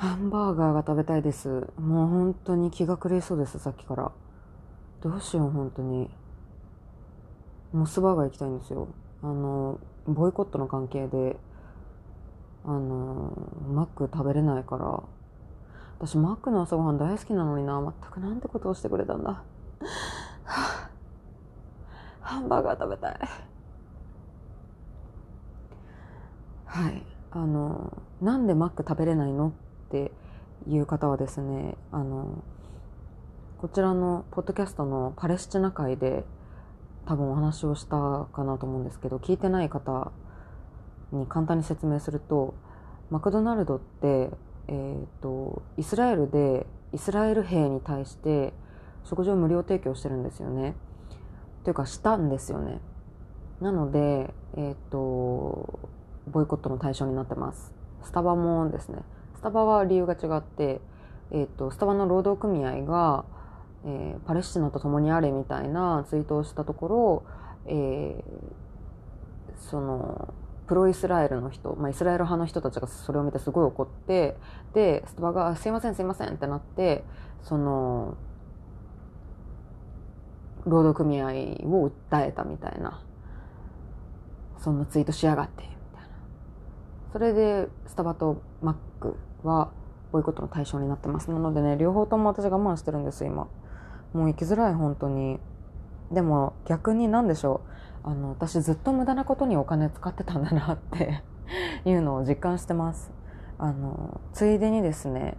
ハンバーガーが食べたいです。もう本当に気が狂いそうです、さっきから。どうしよう、本当に。モスバーガー行きたいんですよ。あの、ボイコットの関係で、あの、マック食べれないから。私、マックの朝ごはん大好きなのにな。全くなんてことをしてくれたんだ。はあハンバーガー食べたい。はい。あの、なんでマック食べれないの？っていう方はですね、あの、こちらのポッドキャストのパレスチナ会で多分お話をしたかなと思うんですけど、聞いてない方に簡単に説明すると、マクドナルドって、えっ、と、イスラエルでイスラエル兵に対して食事を無料提供してるんですよね。というか、したんですよね。なので、えっ、と、ボイコットの対象になってます。スタバもですね。スタバは理由が違って、えっ、と、スタバの労働組合が、えーパレスチナと共にあれみたいなツイートをしたところ、えーその、プロイスラエルの人、まあ、イスラエル派の人たちがそれを見てすごい怒って、で、スタバが、すいませんすいませんってなって、その、労働組合を訴えたみたいな、そんなツイートしやがって、みたいな。それで、スタバとマッはボイコットの対象になってます。なのでね、両方とも私我慢してるんです、今。もう生きづらい、本当に。でも逆に何でしょう。あの、私ずっと無駄なことにお金使ってたんだなって いうのを実感してます。あの、ついでにですね、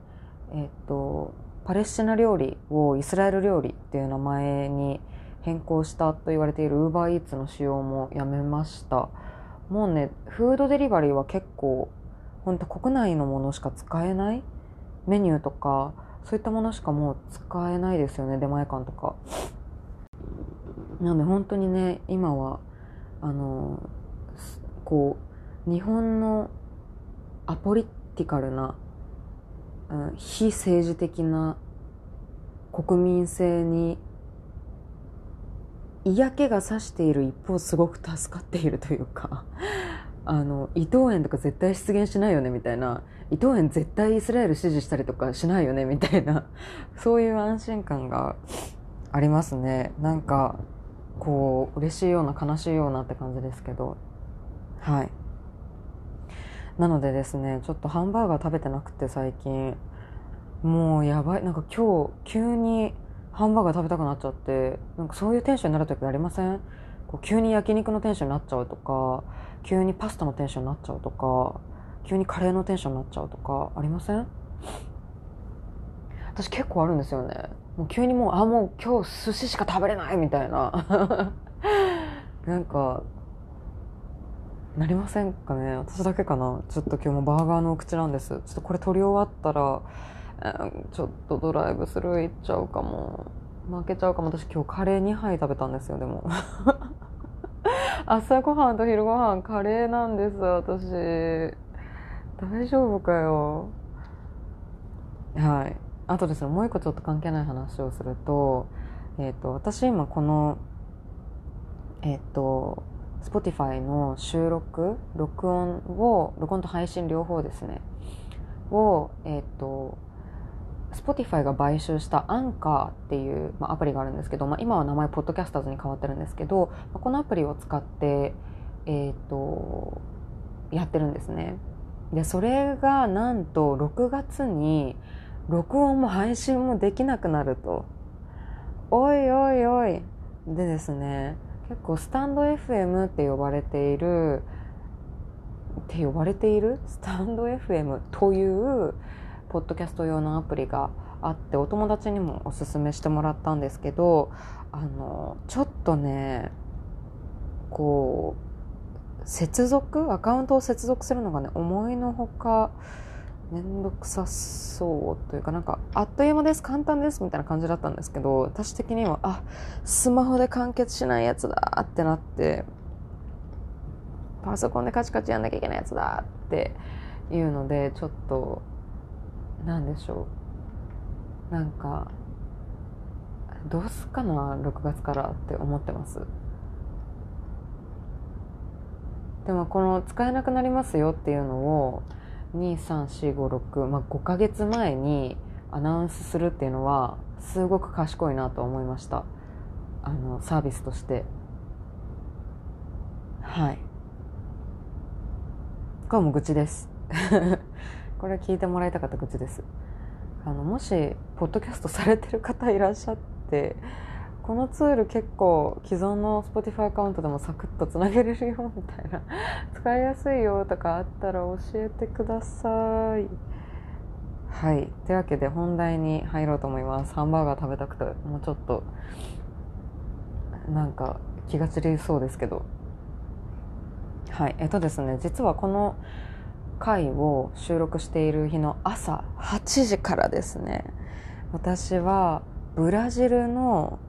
えっと、パレスチナ料理をイスラエル料理っていう名前に変更したと言われている UberEats の使用もやめました。もうね、フードデリバリーは結構、本当国内のものしか使えない？メニューとか、そういったものしかもう使えないですよね、出前館とか。なので本当にね、今は、あの、こう、日本のアポリティカルな、うん非政治的な国民性に嫌気がさしている一方すごく助かっているというかあの伊藤園とか絶対出現しないよねみたいな。伊藤園絶対イスラエル支持したりとかしないよねみたいな。そういう安心感がありますね。なんかこう嬉しいような悲しいようなって感じですけど。はい。なのでですねちょっとハンバーガー食べてなくて最近。もうやばい。なんか今日急にハンバーガー食べたくなっちゃって。なんかそういうテンションになる時ありません？こう急に焼肉のテンションになっちゃうとか急にパスタのテンションになっちゃうとか急にカレーのテンションになっちゃうとかありません？私結構あるんですよね。もう急にもうあもう今日寿司しか食べれないみたいな。なんかなりませんかね？私だけかな？ちょっと今日もバーガーのお口なんです。ちょっとこれ取り終わったらちょっとドライブスルー行っちゃうかも。負けちゃうかも。私今日カレー2杯食べたんですよでも。朝ごはんと昼ごはんカレーなんです私。大丈夫かよ。はい。あとですねもう一個ちょっと関係ない話をするとえっ、と私今このえっ、と Spotify の収録録音を録音と配信両方ですね。をえっ、と Spotify が買収したアンカーっていう、まあ、アプリがあるんですけど、まあ、今は名前ポッドキャスターズに変わってるんですけど、まあ、このアプリを使って、えっとやってるんですね。でそれがなんと6月に録音も配信もできなくなると。おいおいおい。でですね結構スタンド FM って呼ばれているって呼ばれている？スタンド FM というポッドキャスト用のアプリがあってお友達にもおすすめしてもらったんですけどあのちょっとねこう接続アカウントを接続するのがね思いのほかめんどくさそうというかなんかあっという間です簡単ですみたいな感じだったんですけど私的にはあスマホで完結しないやつだってなってパソコンでカチカチやんなきゃいけないやつだっていうのでちょっとなんでしょう。なんかどうすっかな6月からって思ってます。でもこの使えなくなりますよっていうのを23456、まあ、5ヶ月前にアナウンスするっていうのはすごく賢いなと思いました。あのサービスとして。はい。これも愚痴です。これ聞いてもらいたかった愚痴です。あのもしポッドキャストされてる方いらっしゃってこのツール結構既存の Spotify アカウントでもサクッとつなげれるよみたいな。使いやすいよとかあったら教えてください。はい。というわけで本題に入ろうと思います。ハンバーガー食べたくてもうちょっとなんか気が散りそうですけど。はい。えっとですね実はこの回を収録している日の朝8時からですね私はブラジルの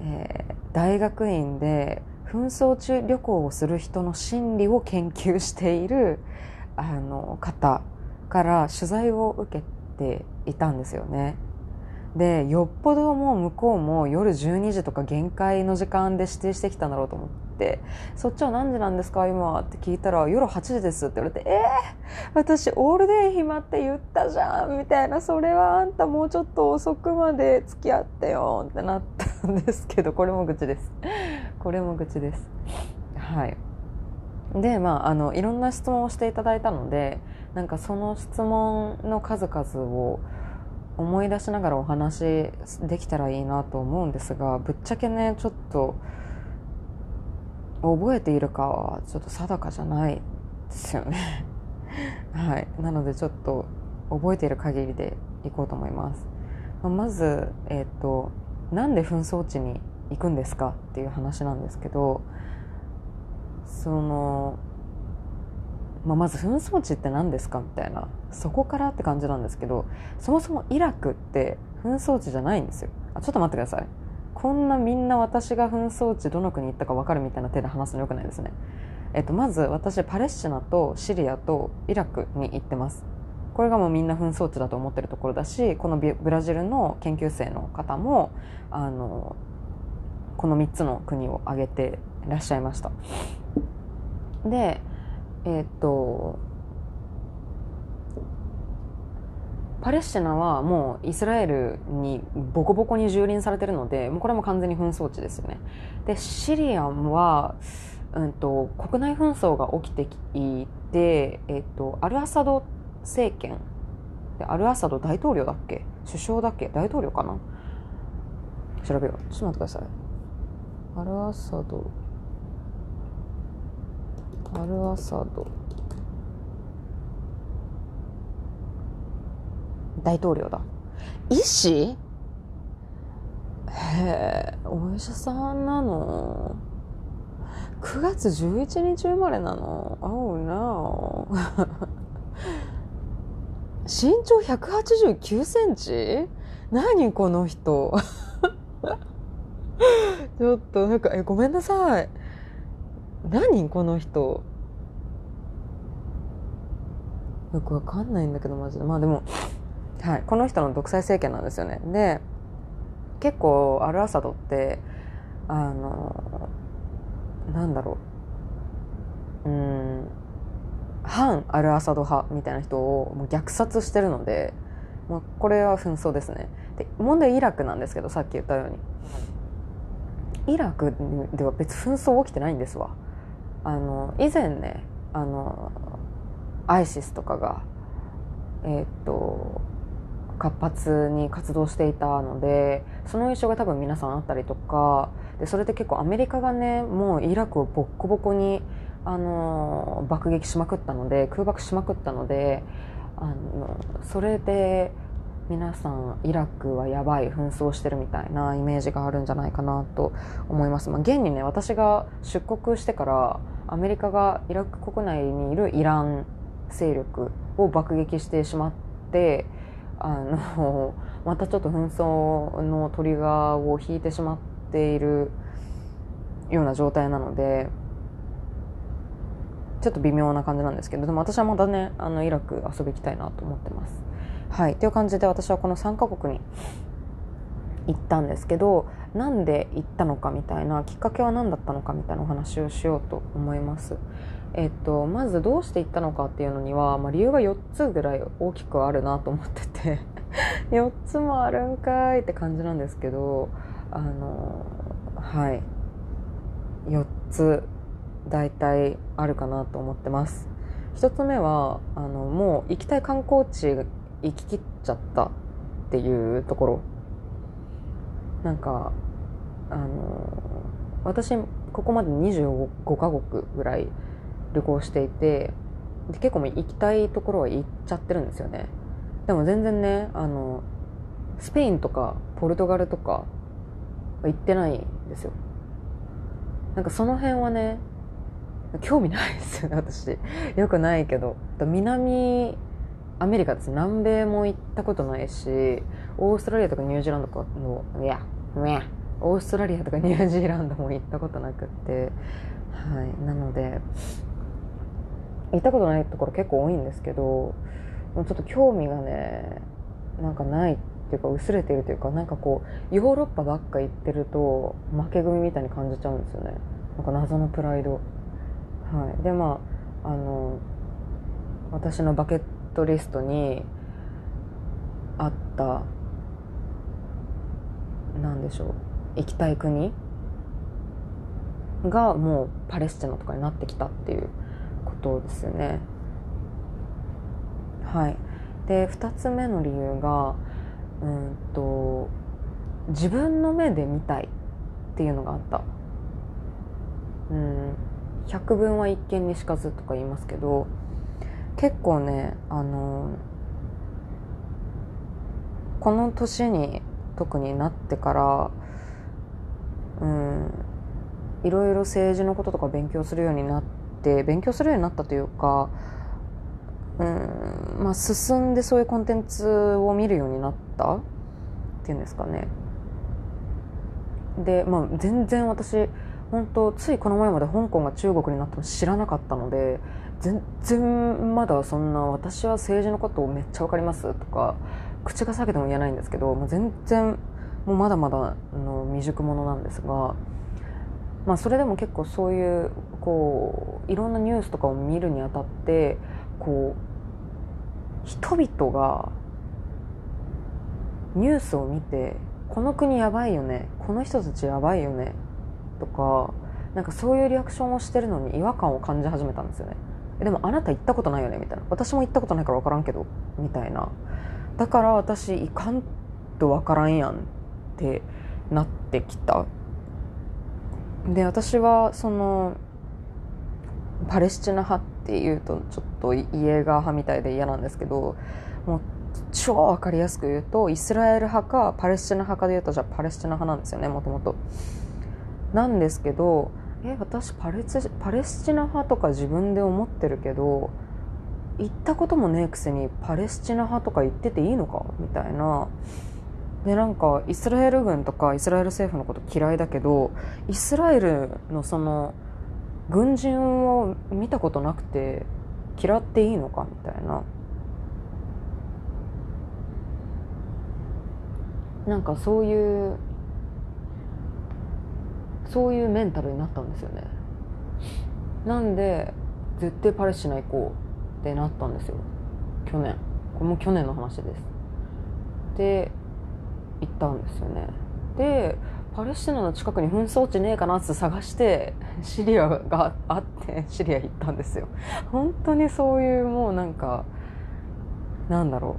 えー、大学院で紛争中旅行をする人の心理を研究しているあの方から取材を受けていたんですよね。でよっぽどもう向こうも夜12時とか限界の時間で指定してきたんだろうと思って「そっちは何時なんですか今」って聞いたら「夜8時です」って言われて「えー、私オールデイ暇って言ったじゃん」みたいな「それはあんたもうちょっと遅くまで付き合ってよ」ってなったんですけどこれも愚痴です。これも愚痴です。はい。でまああのいろんな質問をしていただいたのでなんかその質問の数々を思い出しながらお話できたらいいなと思うんですがぶっちゃけねちょっと覚えているかはちょっと定かじゃないですよね。はい。なのでちょっと覚えている限りでいこうと思います、ま、まずえっ、ー、となんで紛争地に行くんですかっていう話なんですけどそのまあ、まず紛争地って何ですかみたいなそこからって感じなんですけどそもそもイラクって紛争地じゃないんですよ。あちょっと待ってください。こんなみんな私が紛争地どの国行ったか分かるみたいな手で話すのよくないですね。えっとまず私パレスチナとシリアとイラクに行ってます。これがもうみんな紛争地だと思ってるところだしこのブラジルの研究生の方もあのこの3つの国を挙げていらっしゃいました。でえっ、とパレスチナはもうイスラエルにボコボコに蹂躙されてるのでもうこれも完全に紛争地ですよね。でシリアは、うんと、国内紛争が起きていて、えっと、アルアサド政権でアルアサド大統領だっけ？首相だっけ？大統領かな？調べよう。ちょっと待ってください。アルアサド。アルアサド。大統領だ。医師？へえお医者さんなの？9月11日生まれなの？Oh no 身長189センチ？何この人？ちょっとなんかえごめんなさい。何この人？よくわかんないんだけどマジで。まあでもはい。この人の独裁政権なんですよね。で結構アルアサドってあのなんだろう。うん。反アルアサド派みたいな人をもう虐殺してるので、まあ、これは紛争ですね。で問題イラクなんですけどさっき言ったように。イラクでは別紛争起きてないんですわ。あの以前ねあのアイシスとかがえー、っと活発に活動していたのでその印象が多分皆さんあったりとかでそれで結構アメリカがねもうイラクをボッコボコにあの爆撃しまくったので空爆しまくったのであのそれで皆さんイラクはやばい紛争してるみたいなイメージがあるんじゃないかなと思います、まあ、現にね私が出国してからアメリカがイラク国内にいるイラン勢力を爆撃してしまってあのまたちょっと紛争のトリガーを引いてしまっているような状態なのでちょっと微妙な感じなんですけどでも私はまだねあのイラク遊び行きたいなと思ってます。はい、という感じで私はこの3カ国に行ったんですけどなんで行ったのかみたいなきっかけは何だったのかみたいなお話をしようと思います。えっと、まずどうして行ったのかっていうのには、まあ、理由が4つぐらい大きくあるなと思ってて。4つもあるんかいって感じなんですけどあのはい。4つ大体あるかなと思ってます。1つ目はあのもう行きたい観光地行ききっちゃったっていうところ。なんかあの私ここまで25カ国ぐらい旅行していてで結構も行きたいところは行っちゃってるんですよね。でも全然ねあのスペインとかポルトガルとか行ってないんですよ。なんかその辺はね興味ないですよね私。よくないけど。南アメリカです。南米も行ったことないしオーストラリアとかニュージーランドとかのいやねオーストラリアとかニュージーランドも行ったことなくって。はい。なので行ったことないところ結構多いんですけどちょっと興味がねなんかないっていうか薄れてるというかなんかこうヨーロッパばっか行ってると負け組みたいに感じちゃうんですよね。なんか謎のプライド。はい。でまああの私のバケットリストにあったなんでしょう行きたい国がもうパレスチナとかになってきたっていうことですよね。はい、で2つ目の理由がうんと自分の目で見たいっていうのがあった。うん百聞は一見にしかずとか言いますけど結構ねあのこの年に特になってからうんいろいろ政治のこととか勉強するようになって勉強するようになったというかうんまあ進んでそういうコンテンツを見るようになったっていうんですかね。でまあ全然私本当ついこの前まで香港が中国になったの知らなかったので全然まだそんな私は政治のことをめっちゃ分かりますとか口が裂けても言えないんですけど、まあ、全然もうまだまだの未熟者なんですが、まあ、それでも結構そういうこういろんなニュースとかを見るにあたってこう人々がニュースを見てこの国やばいよねこの人たちやばいよねとかなんかそういうリアクションをしてるのに違和感を感じ始めたんですよね。でもあなた行ったことないよねみたいな。私も行ったことないから分からんけどみたいな。だから私行かんと分からんやんってなってきた。で私はそのパレスチナ派っていうとちょっとイエーガー派みたいで嫌なんですけどもう超分かりやすく言うとイスラエル派かパレスチナ派かで言うとじゃあパレスチナ派なんですよねもともと。なんですけどえ私パレパレスチナ派とか自分で思ってるけど行ったこともねえくせにパレスチナ派とか言ってていいのか？みたいなでなんかイスラエル軍とかイスラエル政府のこと嫌いだけどイスラエルのその軍人を見たことなくて嫌っていいのか？みたいな。なんかそういうそういうメンタルになったんですよね。なんで絶対パレスチナ行こうってなったんですよ。去年。これも去年の話です。で行ったんですよね。でパレスチナの近くに紛争地ねえかなって探して シリアがあってシリア行ったんですよ。本当にそういうもうなんかなんだろ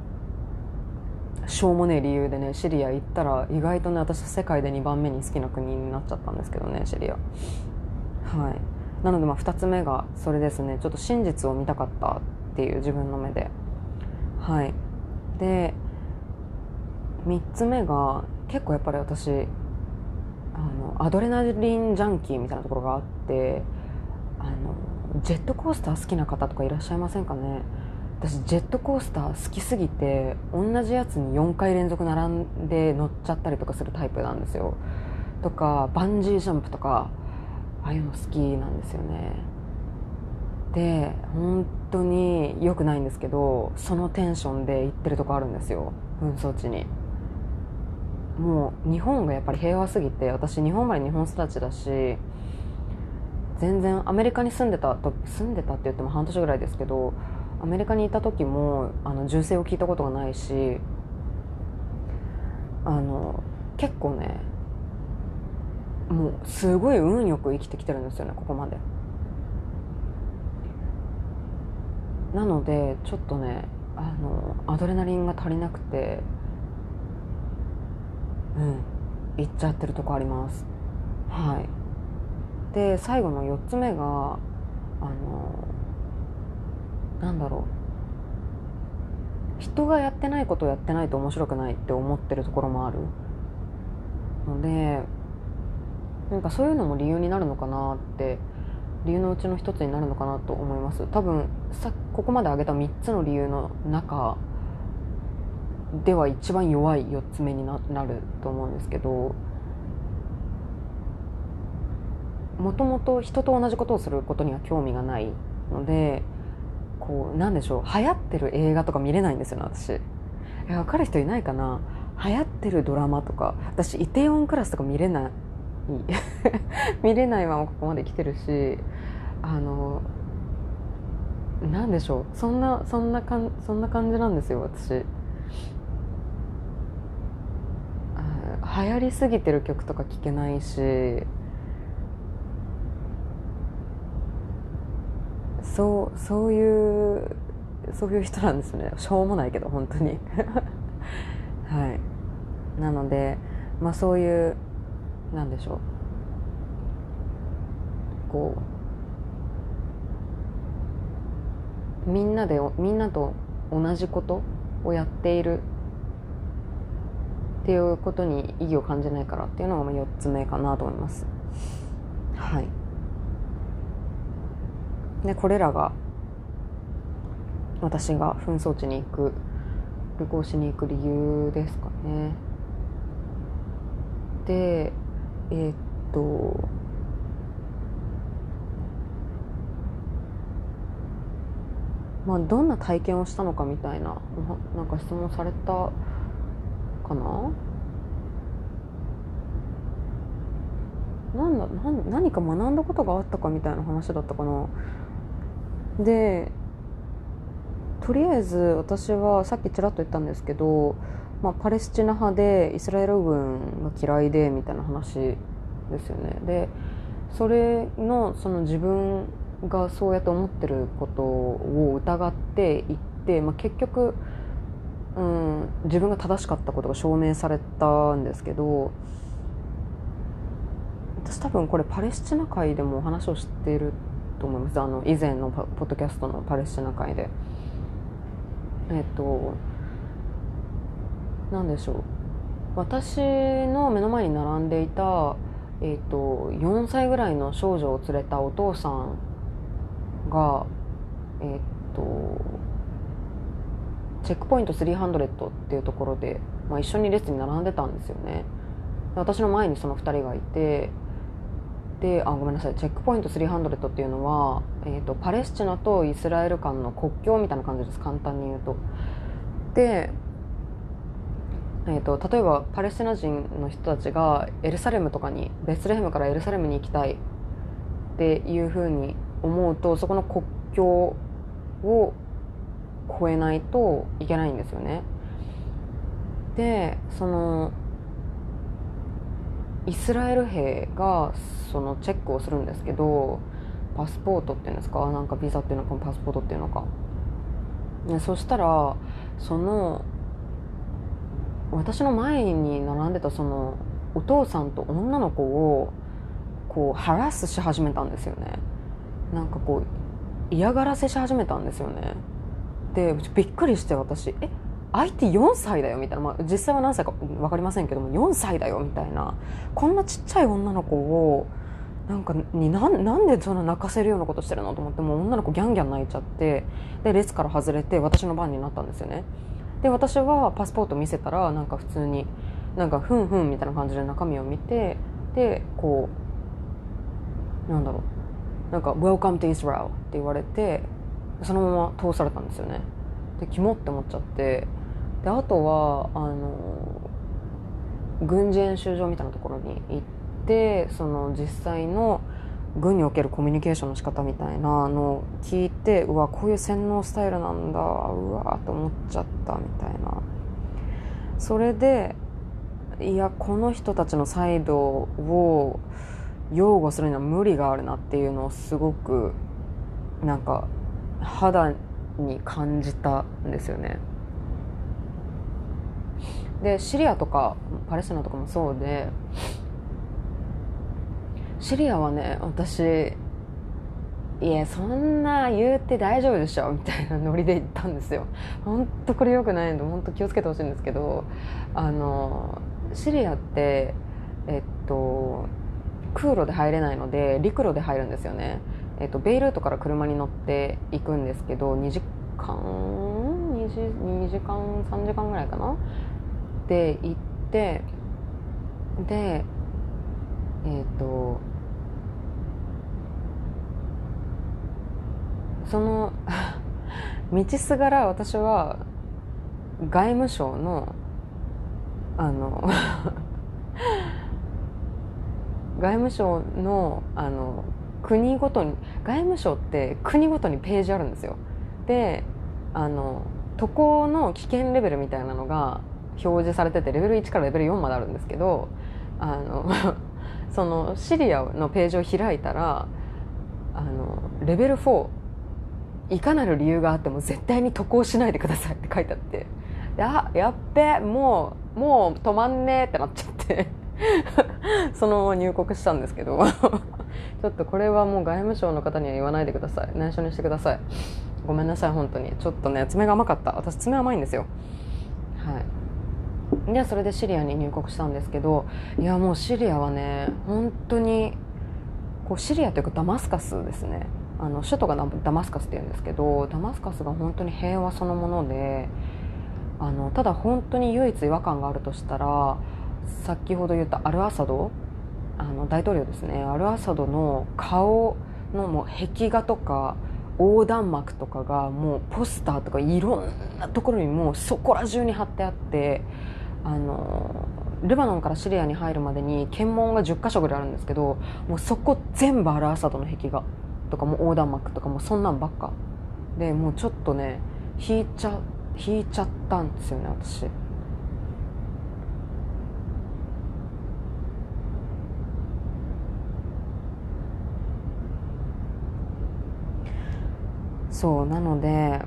う。しょうもねえ理由でねシリア行ったら意外とね私世界で2番目に好きな国になっちゃったんですけどねシリア。はい。なのでまあ2つ目がそれですね。ちょっと真実を見たかったっていう自分の目で。はい。で3つ目が結構やっぱり私あのアドレナリンジャンキーみたいなところがあってあのジェットコースター好きな方とかいらっしゃいませんかね？私ジェットコースター好きすぎて同じやつに4回連続並んで乗っちゃったりとかするタイプなんですよ。とかバンジージャンプとかああいうの好きなんですよね。で本当に良くないんですけどそのテンションで行ってるとこあるんですよ。紛争地に。もう日本がやっぱり平和すぎて私日本まれ日本育ちだし全然アメリカに住んでたと住んでたって言っても半年ぐらいですけどアメリカにいた時もあの銃声を聞いたことがないしあの結構ねもうすごい運よく生きてきてるんですよねここまで。なのでちょっとねあのアドレナリンが足りなくてうん。いっちゃってるとこあります。はい。で最後の4つ目があのなんだろう。人がやってないことをやってないと面白くないって思ってるところもある。のでなんかそういうのも理由になるのかなって理由のうちの一つになるのかなと思います。多分さここまで挙げた3つの理由の中では一番弱い4つ目になると思うんですけどもともと人と同じことをすることには興味がないのでこうなんでしょう流行ってる映画とか見れないんですよね私。分かる人いないかな？流行ってるドラマとか私イテオンクラスとか見れない。見れないままここまで来てるしあのなんでしょうそんなそんなかんそんな感じなんですよ私。流行りすぎてる曲とか聴けないしそうそういうそういう人なんですね。しょうもないけど本当に。はい。なのでまあそういうなんでしょう。こうみんなでみんなと同じことをやっているっていうことに意義を感じないからっていうのが4つ目かなと思います。はい。でこれらが私が紛争地に行く旅行しに行く理由ですかね。でえー、っとまあどんな体験をしたのかみたいななんか質問されたかな？なんだ何何か学んだことがあったかみたいな話だったかな。でとりあえず私はさっきちらっと言ったんですけど、まあ、パレスチナ派でイスラエル軍が嫌いでみたいな話ですよね。でそれのその自分がそうやって思ってることを疑っていって、まあ、結局うん、自分が正しかったことが証明されたんですけど私多分これパレスチナ界でも話をしていると思います。あの以前のポッドキャストのパレスチナ界で。えっと何でしょう。私の目の前に並んでいた、えっと、4歳ぐらいの少女を連れたお父さんがえっとチェックポイント300っていうところで、まあ、一緒に列に並んでたんですよね。私の前にその2人がいてであごめんなさい。チェックポイント300っていうのは、えーと、パレスチナとイスラエル間の国境みたいな感じです。簡単に言うと。で、えーと、例えばパレスチナ人の人たちがエルサレムとかにベスレヘムからエルサレムに行きたいっていうふうに思うとそこの国境を超えないといけないんですよね。でそのイスラエル兵がそのチェックをするんですけどパスポートっていうんですか？なんかビザっていうのかパスポートっていうのか。でそしたらその私の前に並んでたそのお父さんと女の子をこうハラスし始めたんですよね。なんかこう嫌がらせし始めたんですよね。でびっくりして私。え相手4歳だよ？みたいな、まあ、実際は何歳か分かりませんけども4歳だよ？みたいな。こんなちっちゃい女の子をなんかになんなんでそんな泣かせるようなことしてるの？と思ってもう女の子ギャンギャン泣いちゃってで列から外れて私の番になったんですよね。で私はパスポート見せたらなんか普通になんかふんふんみたいな感じで中身を見てでこうなんだろう。なんか「Welcome to Israel」って言われてそのまま通されたんですよね。でキモって思っちゃって。であとはあの軍事演習場みたいなところに行ってその実際の軍におけるコミュニケーションの仕方みたいなのを聞いてうわこういう洗脳スタイルなんだうわと思っちゃったみたいな。それでいやこの人たちのサイドを擁護するには無理があるなっていうのをすごくなんか肌に感じたんですよね。でシリアとかパレスチナとかもそうでシリアはね私いやそんな言うて大丈夫でしょみたいなノリで行ったんですよ本当これよくないんで本当気をつけてほしいんですけどあのシリアってえっと空路で入れないので陸路で入るんですよね、えっと、ベイルートから車に乗って行くんですけど2時間？2, 時2時間？3時間ぐらいかな？で行ってでえっ、とその 道すがら私は外務省のあの 外務省のあの国ごとに外務省って国ごとにページあるんですよ。であの渡航の危険レベルみたいなのが表示されててレベル1からレベル4まであるんですけどあの そのシリアのページを開いたらあのレベル4いかなる理由があっても絶対に渡航しないでくださいって書いてあって。あやっべもうもう止まんねえってなっちゃって。そのまま入国したんですけど。ちょっとこれはもう外務省の方には言わないでください。内緒にしてください。ごめんなさい本当に。ちょっとね爪が甘かった。私爪甘いんですよ。はい。でそれでシリアに入国したんですけどいやもうシリアはね本当にこうシリアというかダマスカスですね。あの首都がダマスカスっていうんですけどダマスカスが本当に平和そのものであのただ本当に唯一違和感があるとしたら先ほど言ったアルアサドあの大統領ですね。アルアサドの顔のもう壁画とか横断幕とかがもうポスターとかいろんなところにもうそこら中に貼ってあってあのレバノンからシリアに入るまでに検問が10か所ぐらいあるんですけどもうそこ全部アルアサドの壁画とかも横断幕とかもそんなんばっか。でもうちょっとね引いちゃ引いちゃったんですよね私。そうなので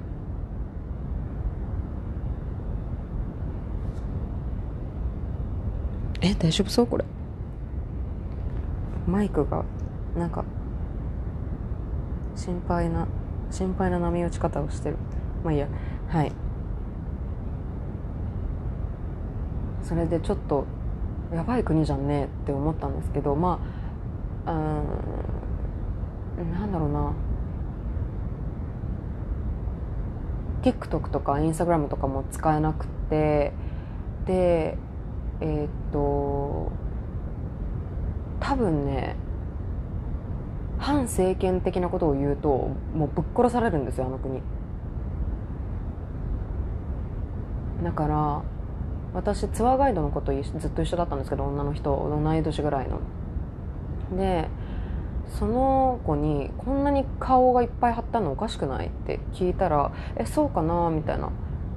え大丈夫そう？これ。マイクがなんか心配な心配な波打ち方をしてる。まあいいや。はい。それでちょっとやばい国じゃんねって思ったんですけどまあうんなんだろうな。TikTok とか Instagram とかも使えなくてでえー、っと多分ね反政権的なことを言うともうぶっ殺されるんですよあの国。だから私ツアーガイドの子とずっと一緒だったんですけど女の人同い年ぐらいの。でその子に「こんなに顔がいっぱい貼ったのおかしくない?」って聞いたら「えそうかな?」みたいな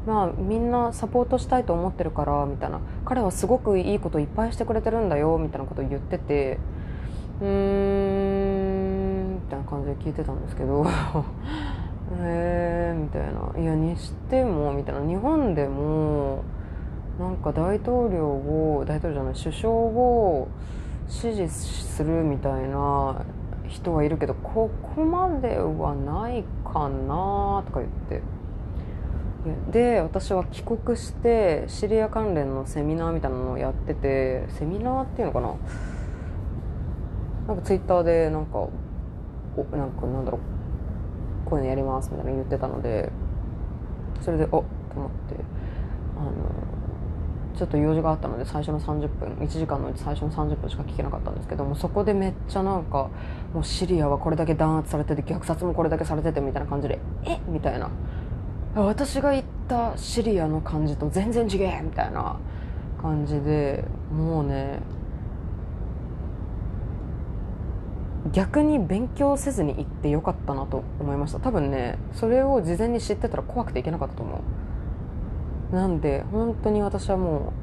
まあみんなサポートしたいと思ってるからみたいな彼はすごくいいこといっぱいしてくれてるんだよみたいなことを言っててうーんみたいな感じで聞いてたんですけど へえみたいないやにしてもみたいな日本でもなんか大統領を大統領じゃない首相を支持するみたいな人はいるけどここまではないかなとか言って。で私は帰国してシリア関連のセミナーみたいなのをやっててセミナーっていうのかな？なんかツイッターでなんかおなんかなんだろうこういうのやりますみたいなの言ってたのでそれでおっと思ってあのちょっと用事があったので最初の30分1時間のうち最初の30分しか聞けなかったんですけどもそこでめっちゃなんかもうシリアはこれだけ弾圧されてて虐殺もこれだけされててみたいな感じでえ？っみたいな。私が言ったシリアの感じと全然違えみたいな感じでもうね逆に勉強せずに行ってよかったなと思いました。多分ねそれを事前に知ってたら怖くていけなかったと思う。なんで本当に私はも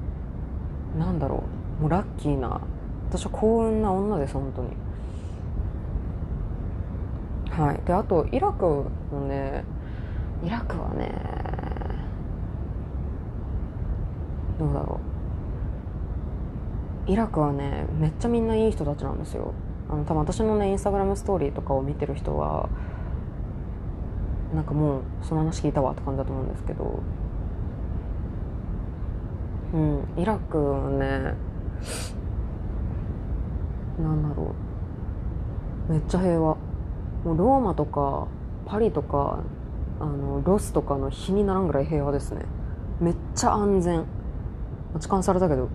うなんだろうもうラッキーな私は幸運な女です本当に。はい。であとイラクのねイラクはねどうだろう。イラクはねめっちゃみんないい人たちなんですよ。あの多分私のねインスタグラムストーリーとかを見てる人はなんかもうその話聞いたわって感じだと思うんですけど。うんイラクはねなんだろう。めっちゃ平和。もうローマとかパリとかあのロスとかの日にならんぐらい平和ですね。めっちゃ安全。痴漢されたけど。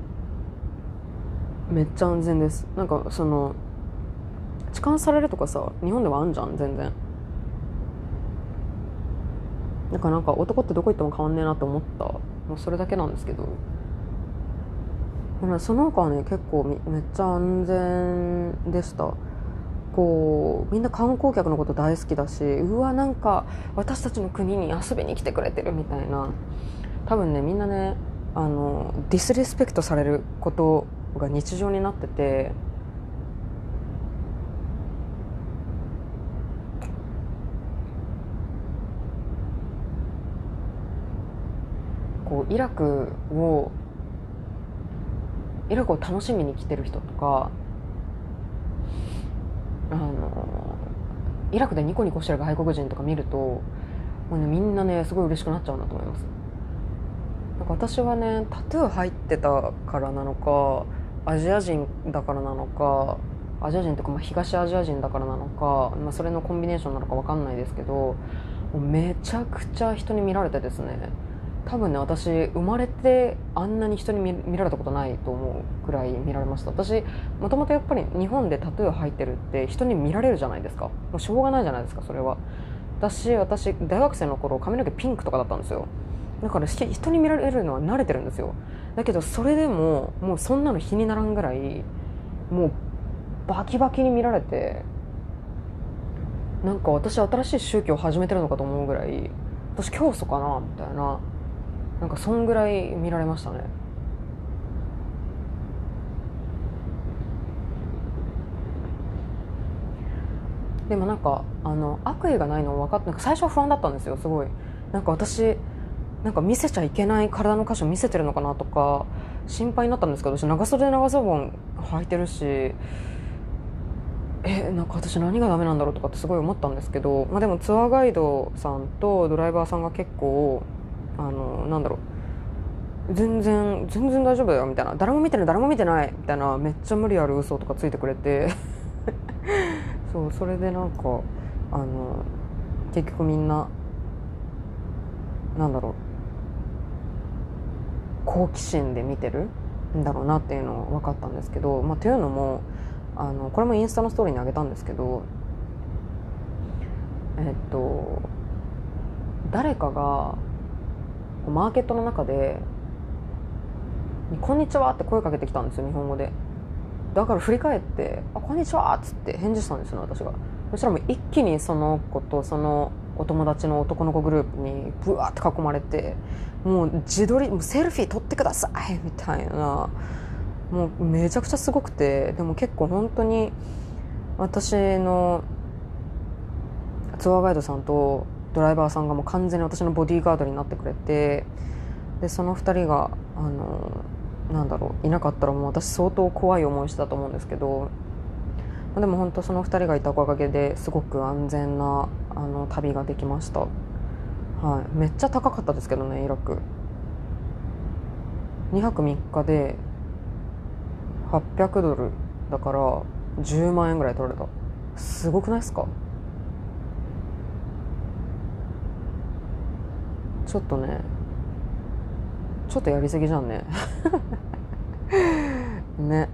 めっちゃ安全です。なんかその痴漢されるとかさ日本ではあんじゃん全然。だかなんか男ってどこ行っても変わんねえなって思った。もうそれだけなんですけど。その他はね結構めっちゃ安全でした。こうみんな観光客のこと大好きだしうわなんか私たちの国に遊びに来てくれてるみたいな。多分ねみんなねあのディスリスペクトされることが日常になってて。こうイラクをイラクを楽しみに来てる人とかあのイラクでニコニコしてる外国人とか見るともう、ね、みんなねすごい嬉しくなっちゃうんだと思います。なんか私はねタトゥー入ってたからなのかアジア人だからなのかアジア人とか、まあ、東アジア人だからなのか、まあ、それのコンビネーションなのか分かんないですけどめちゃくちゃ人に見られてですね。多分ね私生まれてあんなに人に見られたことないと思うくらい見られました。私もともとやっぱり日本でタトゥー入ってるって人に見られるじゃないですか。もうしょうがないじゃないですかそれは。私私大学生の頃髪の毛ピンクとかだったんですよ。だから人に見られるのは慣れてるんですよ。だけどそれでももうそんなの日にならんぐらいもうバキバキに見られてなんか私新しい宗教を始めてるのかと思うぐらい私教祖かなみたいな。なんかそんぐらい見られましたね。でもなんかあの悪意がないの分かって最初は不安だったんですよすごい。なんか私なんか見せちゃいけない体の箇所見せてるのかなとか心配になったんですけど私長袖長ズボン履いてるしえなんか私何がダメなんだろうとかってすごい思ったんですけど、まあ、でもツアーガイドさんとドライバーさんが結構あのなんだろう。全然全然大丈夫だよみたいな。誰も見てない誰も見てないみたいな。めっちゃ無理ある嘘とかついてくれて。そうそれでなんかあの結局みんななんだろう。好奇心で見てるんだろうなっていうの分かったんですけど、まあ、というのもあのこれもインスタのストーリーにあげたんですけど。えっと誰かがマーケットの中で「こんにちは」って声かけてきたんですよ日本語で。だから振り返って「あこんにちは」っつって返事したんですよ私が。そしたらもう一気にその子とそのお友達の男の子グループにブワーって囲まれてもう自撮りもうセルフィー撮ってくださいみたいな。もうめちゃくちゃすごくてでも結構本当に私のツアーガイドさんとドライバーさんがもう完全に私のボディーガードになってくれてでその2人があのなんだろういなかったらもう私相当怖い思いしてたと思うんですけどでも本当その2人がいたおかげですごく安全なあの旅ができました、はい、めっちゃ高かったですけどねイラク。2泊3日で800ドルだから10万円ぐらい取れた。すごくないですか？ちょっとねちょっとやりすぎじゃんね。ね。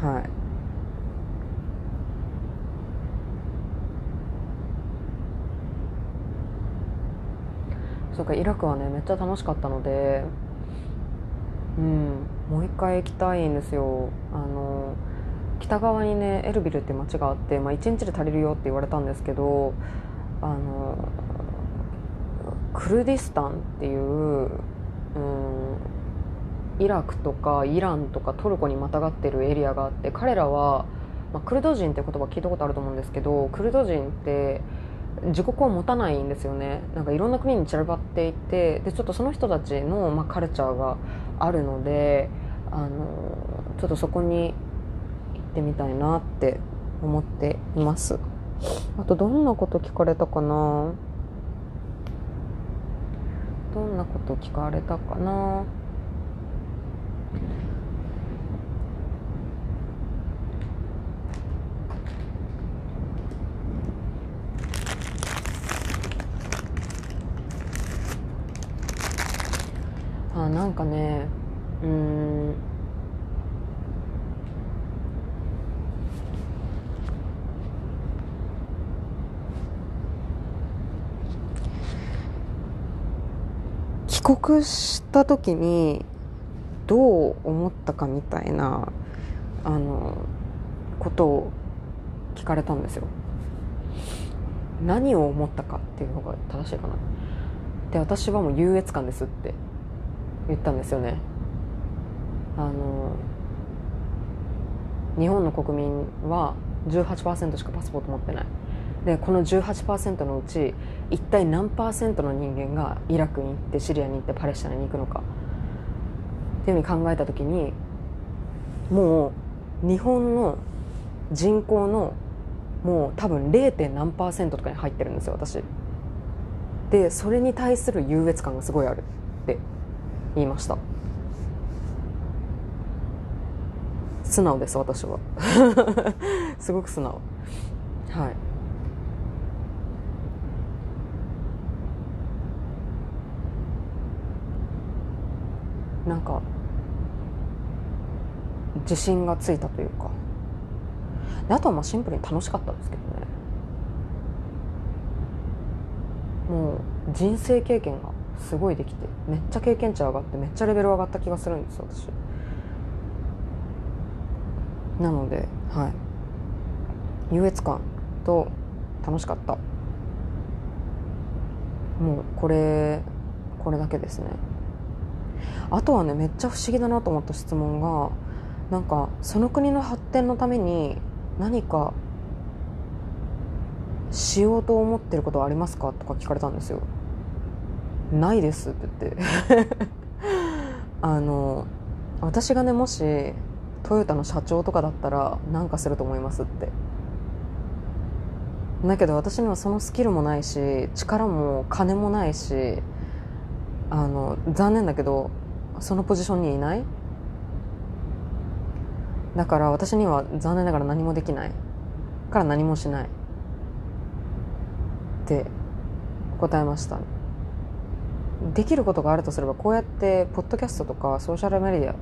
はい。そうかイラクはねめっちゃ楽しかったのでうんもう一回行きたいんですよ。あの北側にねエルビルっていう街があって、まあ、1日で足りるよって言われたんですけどあのクルディスタンっていう、うん、イラクとかイランとかトルコにまたがってるエリアがあって彼らは、まあ、クルド人って言葉聞いたことあると思うんですけどクルド人って自国を持たないんですよね。なんかいろんな国に散らばっていてでちょっとその人たちの、まあ、カルチャーがあるのであのちょっとそこに行ってみたいなって思っています。あとどんなこと聞かれたかな？どんなこと聞かれたかな？あなんかねうん帰国した時にどう思ったかみたいなあのことを聞かれたんですよ。何を思ったかっていうのが正しいかな。で私はもう優越感ですって言ったんですよね。あの日本の国民は18%しかパスポート持ってない。でこの18%のうち一体何パーセントの人間がイラクに行ってシリアに行ってパレスチナに行くのか。っていうふうに考えた時にもう日本の人口のもう多分 0. 何パーセントとかに入ってるんですよ私。でそれに対する優越感がすごいあるって言いました。素直です私は。すごく素直。はい。なんか自信がついたというか。であとはまあシンプルに楽しかったですけどね。もう人生経験がすごいできてめっちゃ経験値上がってめっちゃレベル上がった気がするんです私。なのではい。優越感と楽しかった。もうこれこれだけですね。あとはねめっちゃ不思議だなと思った質問がなんかその国の発展のために何かしようと思ってることはありますかとか聞かれたんですよ。ないですって言って。あの私がねもしトヨタの社長とかだったら何かすると思いますって。だけど私にはそのスキルもないし力も金もないしあの残念だけどそのポジションにいない？だから私には残念ながら何もできない。から何もしない。って答えました。できることがあるとすればこうやってポッドキャストとかソーシャルメディア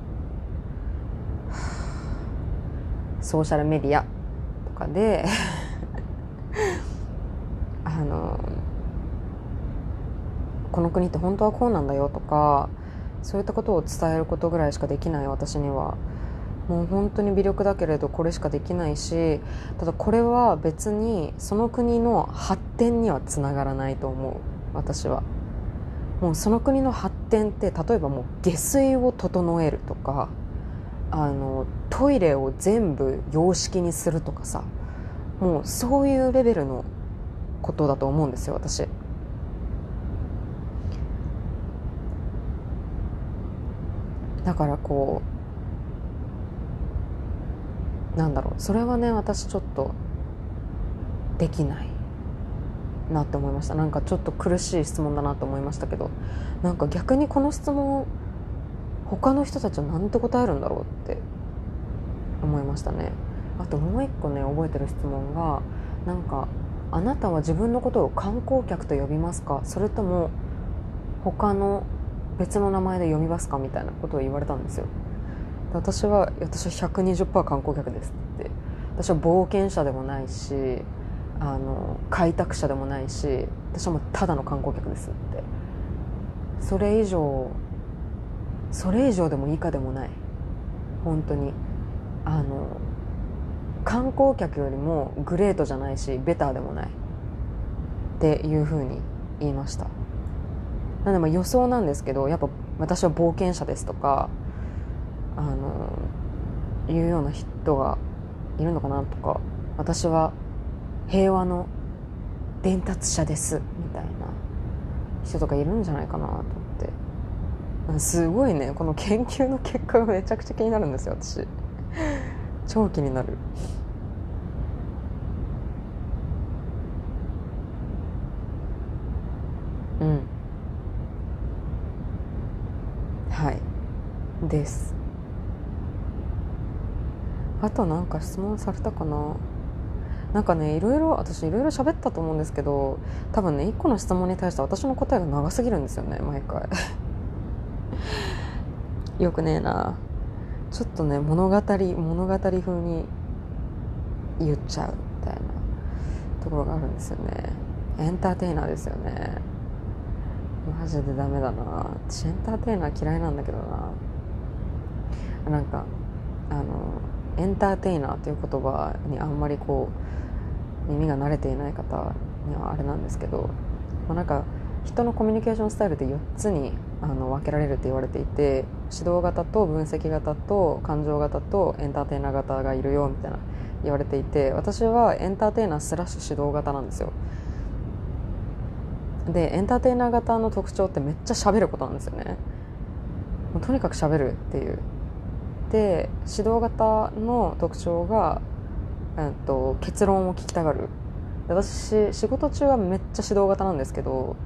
ソーシャルメディアとかで あのこの国って本当はこうなんだよとかそういったことを伝えることぐらいしかできない私にはもう本当に微力だけれどこれしかできないしただこれは別にその国の発展にはつながらないと思う私はもうその国の発展って例えばもう下水を整えるとかあのトイレを全部洋式にするとかさもうそういうレベルのことだと思うんですよ私。だからこうなんだろうそれはね私ちょっとできないなって思いました。なんかちょっと苦しい質問だなと思いましたけどなんか逆にこの質問他の人たちは何て答えるんだろうって思いましたね。あともう一個ね覚えてる質問がなんか「あなたは自分のことを観光客と呼びますか？それとも他の別の名前で読みますかみたいなことを言われたんですよ。で私は私は120%観光客ですって私は冒険者でもないしあの開拓者でもないし私はもうただの観光客ですってそれ以上それ以上でも以下でもない。本当に。あの観光客よりもグレートじゃないしベターでもない。っていうふうに言いました。なのでま予想なんですけどやっぱ私は冒険者ですとかあのいうような人がいるのかなとか私は平和の伝達者ですみたいな人とかいるんじゃないかなと思って。すごいねこの研究の結果がめちゃくちゃ気になるんですよ私。超気になる。うんはいです。あとなんか質問されたかな？なんかねいろいろ私いろいろ喋ったと思うんですけど多分ね1個の質問に対して私の答えが長すぎるんですよね毎回。よくねえな。ちょっとね物語物語風に言っちゃうみたいなところがあるんですよね。エンターテイナーですよね。マジでダメだな。私エンターテイナー嫌いなんだけどな。なんかあのエンターテイナーという言葉にあんまりこう耳が慣れていない方にはあれなんですけど、まあ、なんか人のコミュニケーションスタイルって4つにあの分けられるって言われていて指導型と分析型と感情型とエンターテイナー型がいるよみたいな言われていて私はエンターテイナースラッシュ指導型なんですよ。でエンターテイナー型の特徴ってめっちゃ喋ることなんですよね。とにかく喋るっていう。で指導型の特徴が、えっと、結論を聞きたがる。私仕事中はめっちゃ指導型なんですけど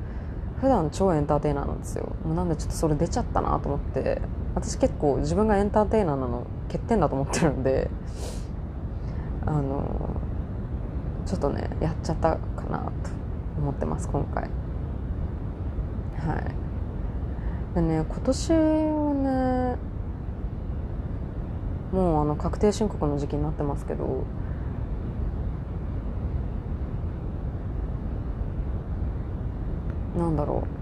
普段超エンターテイナーなんですよ。もうなんでちょっとそれ出ちゃったなと思って。私結構自分がエンターテイナーなの欠点だと思ってるんであのちょっとねやっちゃったかなと思ってます今回。はい。でね今年はねもうあの確定申告の時期になってますけどなんだろう。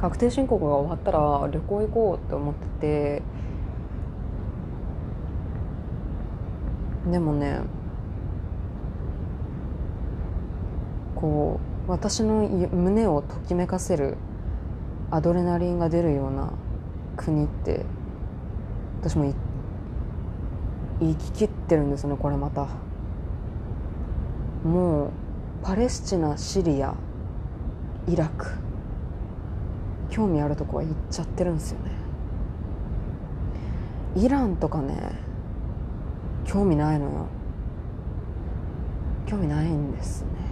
確定申告が終わったら旅行行こうって思っててでもねこう私の胸をときめかせるアドレナリンが出るような国って私も生ききってるんですねこれまた。もうパレスチナシリアイラク興味あるとこは行っちゃってるんですよね。イランとかね興味ないのよ。興味ないんですね。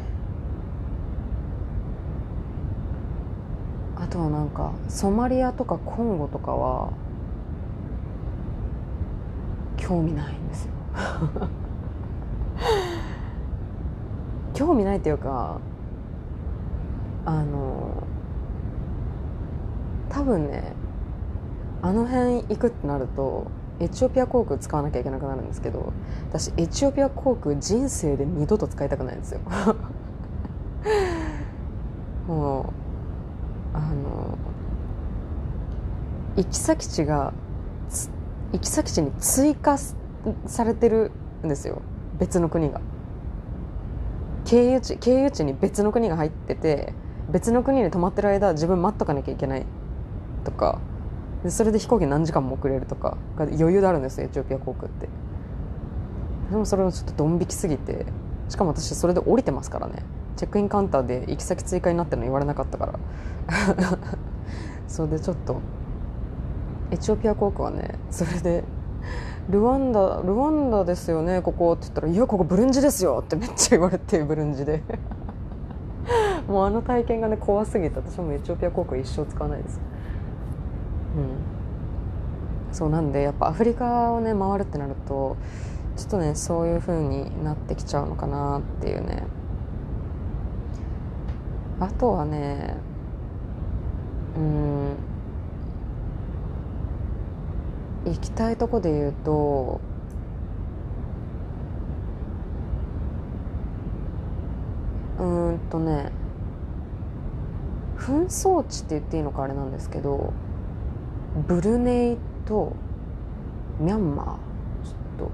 とはなんかソマリアとかコンゴとかは興味ないんですよ。興味ないっていうかあの多分ねあの辺行くってなるとエチオピア航空使わなきゃいけなくなるんですけど私エチオピア航空人生で二度と使いたくないんですよ もうあの行き先地が行き先地に追加されてるんですよ。別の国が。経由地経由地に別の国が入ってて別の国に泊まってる間自分待っとかなきゃいけないとかでそれで飛行機何時間も遅れるとか余裕であるんですよエチオピア航空って。でもそれもちょっとドン引きすぎてしかも私それで降りてますからね。チェックインカウンターで行き先追加になってるの言われなかったから。それでちょっとエチオピア航空はねそれで ルワンダルワンダですよねここって言ったら「いやここブルンジですよ」ってめっちゃ言われてブルンジで。もうあの体験がね怖すぎて私もエチオピア航空一生使わないです。うん。そうなんでやっぱアフリカをね回るってなるとちょっとねそういう風になってきちゃうのかなっていうね。あとはねうん。行きたいとこで言うとうんとね紛争地って言っていいのかあれなんですけどブルネイとミャンマーちょっと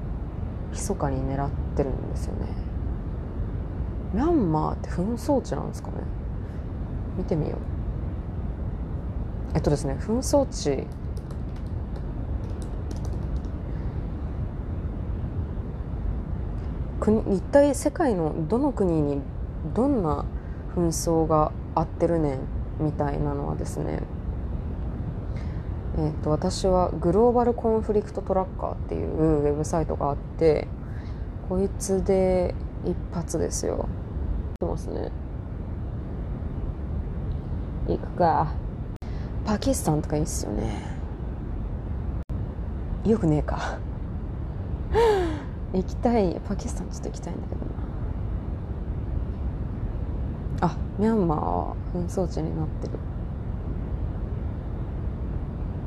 密かに狙ってるんですよね。ミャンマーって紛争地なんですかね？見てみよう。えっとですね紛争地国一体世界のどの国にどんな紛争が合ってるねんみたいなのはですねえーと、私はグローバルコンフリクトトラッカーっていうウェブサイトがあってこいつで一発ですよ。てますね。行くか。パキスタンとかいいっすよね。よくねえか。行きたいパキスタンちょっと行きたいんだけどな。あミャンマーは紛争地になってる。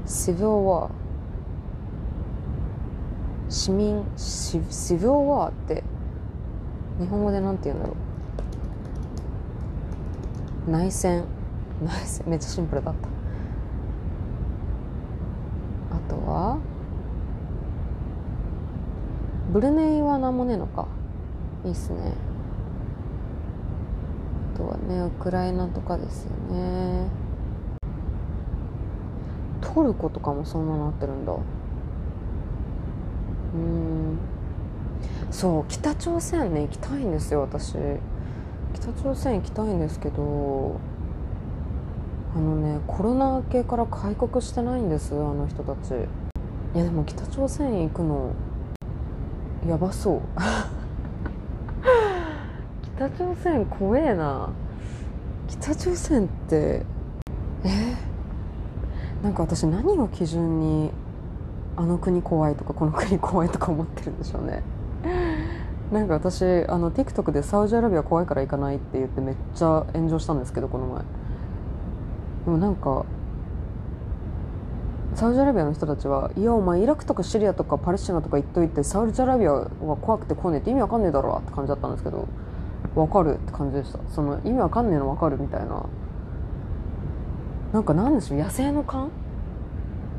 シビルワー市民シシビルワーって日本語でなんて言うんだろう。内戦。内戦。めっちゃシンプルだった。あとはブルネイは何もねえのか。いいっすね。あとはねウクライナとかですよね。トルコとかもそんななってるんだ。うん。そう北朝鮮ね行きたいんですよ私。北朝鮮行きたいんですけどあのねコロナ明けから開国してないんですあの人たち。いやでも北朝鮮行くのやばそう。北朝鮮怖えな。北朝鮮ってえ？なんか私何を基準にあの国怖いとかこの国怖いとか思ってるんでしょうね。なんか私あの TikTok でサウジアラビア怖いから行かないって言ってめっちゃ炎上したんですけどこの前。でもなんかサウジアラビアの人たちはいやお前イラクとかシリアとかパレスチナとか行っといてサウジアラビアは怖くて来ねえって意味わかんねえだろって感じだったんですけどわかるって感じでした。その意味わかんねえのわかるみたいな。なんかなんでしょう野生の勘？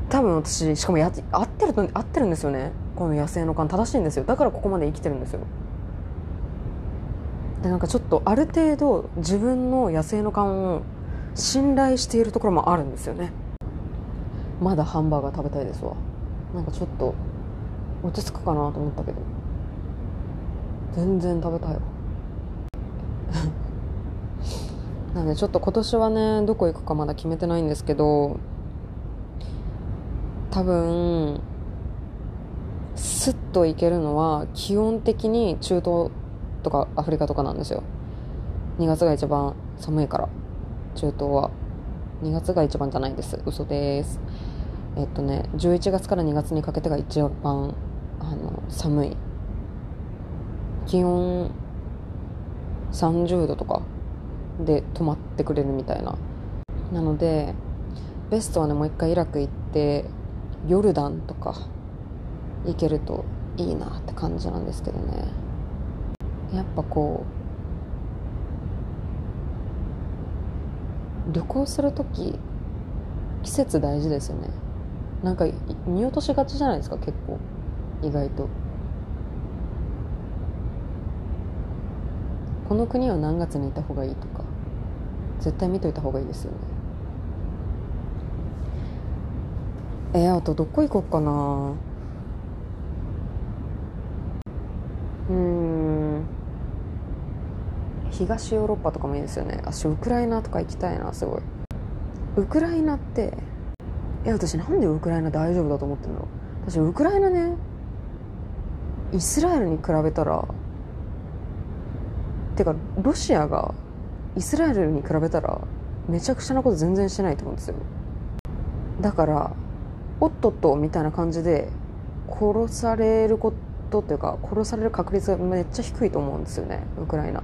多分私しかもや合ってると合ってるんですよね。この野生の勘正しいんですよ。だからここまで生きてるんですよ。でなんかちょっとある程度自分の野生の勘を信頼しているところもあるんですよね。まだハンバーガー食べたいですわ。なんかちょっと落ち着くかなと思ったけど。全然食べたいわ。なんでちょっと今年はねどこ行くかまだ決めてないんですけど多分スッと行けるのは基本的に中東とかアフリカとかなんですよ。2月が一番寒いから。中東は。2月が一番じゃないです。嘘です。えっとね11月から2月にかけてが一番あの寒い。気温30度とかで泊まってくれるみたいな。なのでベストはねもう一回イラク行ってヨルダンとか行けるといいなって感じなんですけどね。やっぱこう旅行する時季節大事ですよね。なんか見落としがちじゃないですか結構。意外と。この国は何月にいた方がいいとか。絶対見といた方がいいですよね。えー、あとどこ行こうかな。うん。東ヨーロッパとかもいいですよね。私ウクライナとか行きたいなすごい。ウクライナってえ私なんでウクライナ大丈夫だと思ってるの？私ウクライナねイスラエルに比べたらてかロシアがイスラエルに比べたらめちゃくちゃなこと全然してないと思うんですよ。だからおっとっとみたいな感じで殺されることっていうか殺される確率がめっちゃ低いと思うんですよねウクライナ。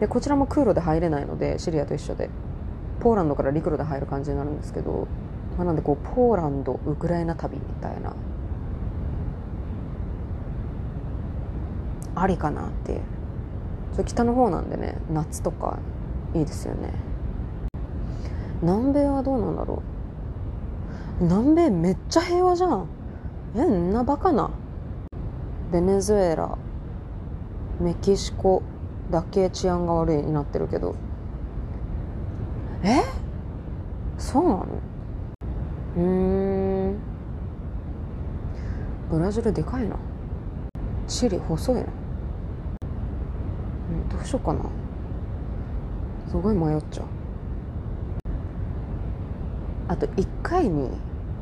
でこちらも空路で入れないのでシリアと一緒で。ポーランドから陸路で入る感じになるんですけど、まあ、なんでこうポーランドウクライナ旅みたいなありかなって。いうそれ北の方なんでね夏とかいいですよね。南米はどうなんだろう。南米めっちゃ平和じゃん。えんなバカな。ベネズエラメキシコだけ治安が悪いになってるけど。え？そうなの？うん。ブラジルでかいな。チリ細いな。うんどうしようかな。すごい迷っちゃう。あと1回に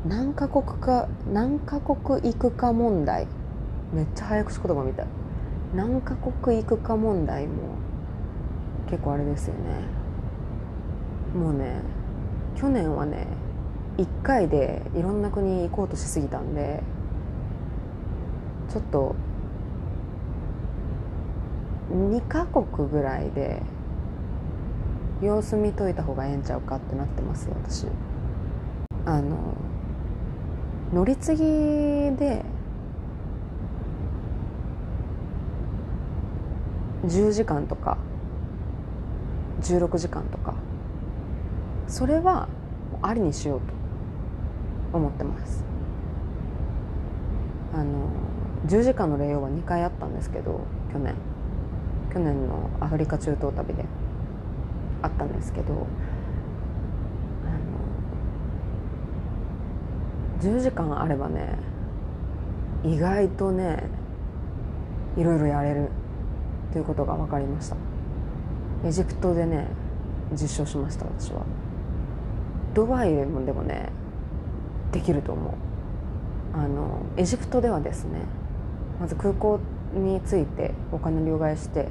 何カ国か何カ国行くか問題。めっちゃ早口言葉みたい。何カ国行くか問題も結構あれですよね。もうね去年はね1回でいろんな国行こうとしすぎたんでちょっと2カ国ぐらいで様子見といた方がええんちゃうかってなってます私。あの乗り継ぎで10時間とか16時間とかそれはありにしようと思ってます。あの10時間の礼用は2回あったんですけど去年。去年のアフリカ中東旅で。あったんですけどあの10時間あればね意外とねいろいろやれる。ということが分かりました。エジプトでね実証しました私は。ドバイでもでもねできると思う。あのエジプトではですねまず空港に着いてお金両替して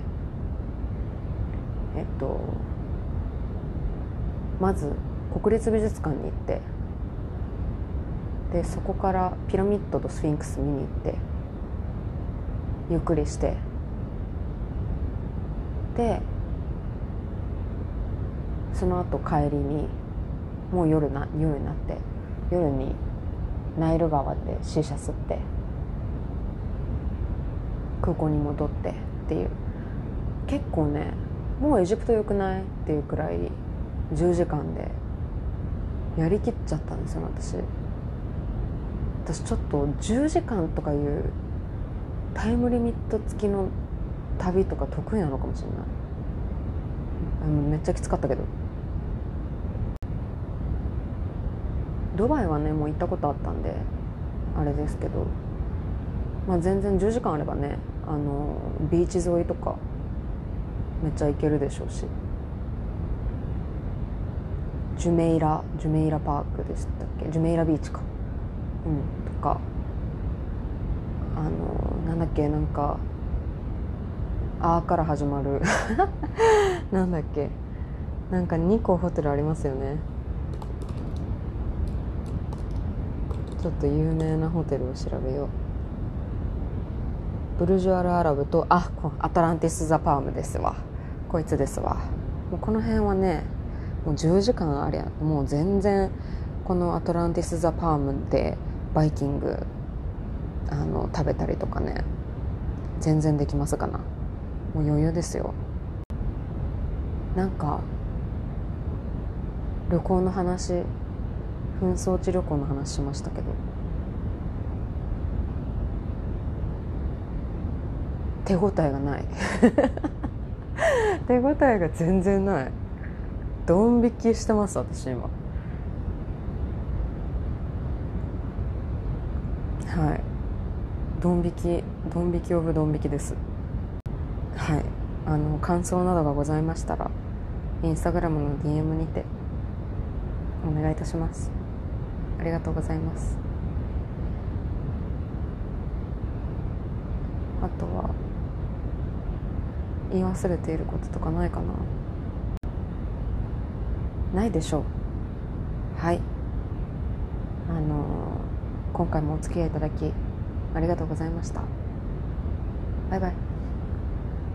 えっとまず国立美術館に行ってでそこからピラミッドとスフィンクス見に行ってゆっくりしてでその後帰りにもう夜な夜になって夜にナイル川でシーシャ吸って空港に戻ってっていう。結構ねもうエジプトよくない？っていうくらい10時間でやりきっちゃったんですよ私。私ちょっと10時間とかいうタイムリミット付きの旅とか得意なのかもしれない。めっちゃきつかったけど。ドバイはねもう行ったことあったんであれですけど、まあ、全然10時間あればねあのビーチ沿いとかめっちゃ行けるでしょうし。ジュメイラジュメイラパークでしたっけ？ジュメイラビーチか。うんとか。あのなんだっけなんか「あ」から始まる。なんだっけ。なんか2 個ホテルありますよね。ちょっと有名なホテルを調べよう。ブルジュアルアラブとあアトランティス・ザ・パームですわ。こいつですわ。もうこの辺はねもう10時間ありゃもう全然このアトランティス・ザ・パームでバイキングあの食べたりとかね全然できますかな。もう余裕ですよ。なんか旅行の話紛争地旅行の話しましたけど。手応えがない。手応えが全然ない。ドン引きしてます私今。はい。ドン引きドン引きオブドン引きです。はい。あの感想などがございましたらインスタグラムの DM にてお願いいたします。ありがとうございます。あとは言い忘れていることとかないかな？ないでしょう。はい。あのー、今回もお付き合いいただきありがとうございました。